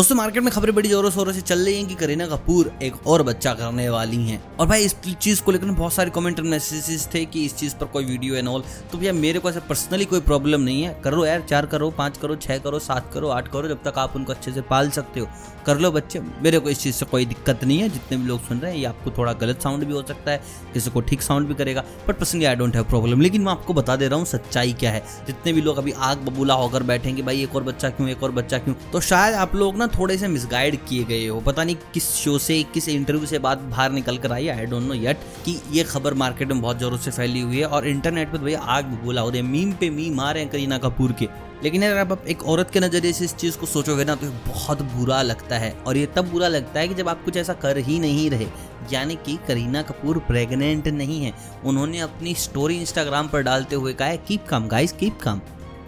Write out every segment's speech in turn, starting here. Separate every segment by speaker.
Speaker 1: दोस्तों मार्केट में खबरें बड़ी जोरों शोरों से चल रही हैं कि करीना कपूर एक और बच्चा करने वाली हैं। और भाई, इस चीज़ को लेकर बहुत सारे कमेंट और मैसेजेस थे कि इस चीज़ पर कोई वीडियो एंड ऑल तो भैया, मेरे को ऐसा पर्सनली कोई प्रॉब्लम नहीं है। करो यार, चार करो, पाँच करो, छह करो, सात करो, आठ करो, जब तक आप उनको अच्छे से पाल सकते हो। कर लो बच्चे, मेरे को इस चीज़ से कोई दिक्कत नहीं है। जितने भी लोग सुन रहे हैं, ये आपको थोड़ा गलत साउंड भी हो सकता है, किसी को ठीक साउंड भी करेगा। But personally I don't have problem लेकिन मैं आपको बता दे रहा हूँ, सच्चाई क्या है। जितने भी लोग अभी आग बबूला होकर बैठेंगे, भाई, एक और बच्चा क्यों, एक और बच्चा क्यों? तो शायद आप लोग ना थोड़े से मिसगाइड किए गए हो? पता नहीं किस शो से, किस इंटरव्यू से बात बाहर निकल कर आई आई डोंट नो येट कि ये खबर मार्केट में बहुत जोरों से फैली हुई है और इंटरनेट पर तो भैया आग बबूला हो रही मीम पे मीम आ रहे हैं करीना कपूर के। लेकिन अगर आप एक औरत के नज़रिए से इस चीज़ को सोचोगे ना तो बहुत बुरा लगता है। और ये तब बुरा लगता है कि जब आप कुछ ऐसा कर ही नहीं रहे, यानी कि करीना कपूर प्रेग्नेंट नहीं है। उन्होंने अपनी स्टोरी इंस्टाग्राम पर डालते हुए कहा है keep calm guys keep calm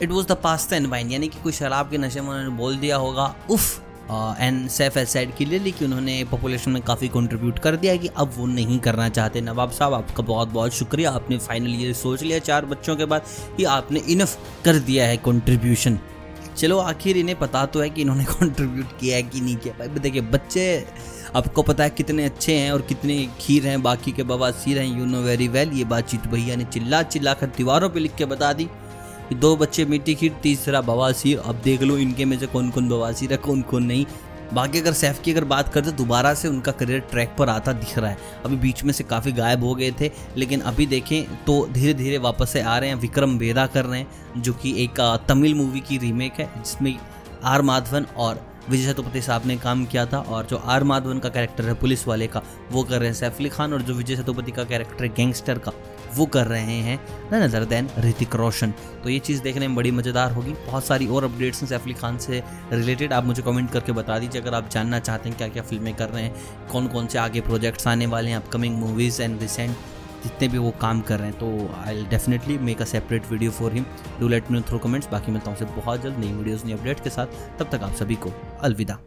Speaker 1: it was the pasta and wine यानी कि कोई शराब के नशे में उन्होंने बोल दिया होगा, उफ़। एंड सेफ़ साइड क्लियरली कि उन्होंने पॉपुलेशन में काफ़ी कंट्रीब्यूट कर दिया कि अब वो नहीं करना चाहते। नवाब साहब, आपका बहुत बहुत शुक्रिया। आपने फाइनल ये सोच लिया चार बच्चों के बाद कि आपने इनफ कर दिया है कंट्रीब्यूशन चलो, आखिर इन्हें पता तो है कि इन्होंने कंट्रीब्यूट किया है कि नहीं किया। भाई, देखिए, बच्चे, आपको पता है कितने अच्छे हैं और कितने खीर हैं, बाकी के बवासीर हैं यू नो वेरी वेल ये बातचीत भैया ने चिल्ला चिल्ला कर दीवारों पर लिख के बता दी। कि दो बच्चे मिट्टी खीर तीसरा बवासीर अब देख लो इनके में से कौन कौन बवासीर है कौन कौन नहीं। बाकी अगर सैफ की अगर बात करते दोबारा से उनका करियर ट्रैक पर आता दिख रहा है। अभी बीच में से काफ़ी गायब हो गए थे, लेकिन अभी देखें तो धीरे धीरे वापस से आ रहे हैं, विक्रम वेदा कर रहे हैं, जो कि एक तमिल मूवी की रीमेक है, जिसमें आर माधवन और विजय सेतुपति साहब ने काम किया था और जो आर माधवन का कैरेक्टर है, पुलिस वाले का, वो कर रहे हैं सैफ अली खान और जो विजय सेतुपति का कैरेक्टर है गैंगस्टर का, वो कर रहे हैं none other than Hrithik Roshan. तो ये चीज़ देखने में बड़ी मज़ेदार होगी। बहुत सारी और अपडेट्स हैं सैफ अली खान से रिलेटेड आप मुझे कमेंट करके बता दीजिए अगर आप जानना चाहते हैं क्या क्या फ़िल्में कर रहे हैं कौन कौन से आगे प्रोजेक्ट्स आने वाले हैं अपकमिंग मूवीज़ एंड रिसेंट जितने भी वो काम कर रहे हैं तो I definitely make a separate video for him do let me through comments बाकी मिलता हूँ बहुत जल्द नई वीडियोज़ नई अपडेट के साथ. तब तक आप सभी को अलविदा.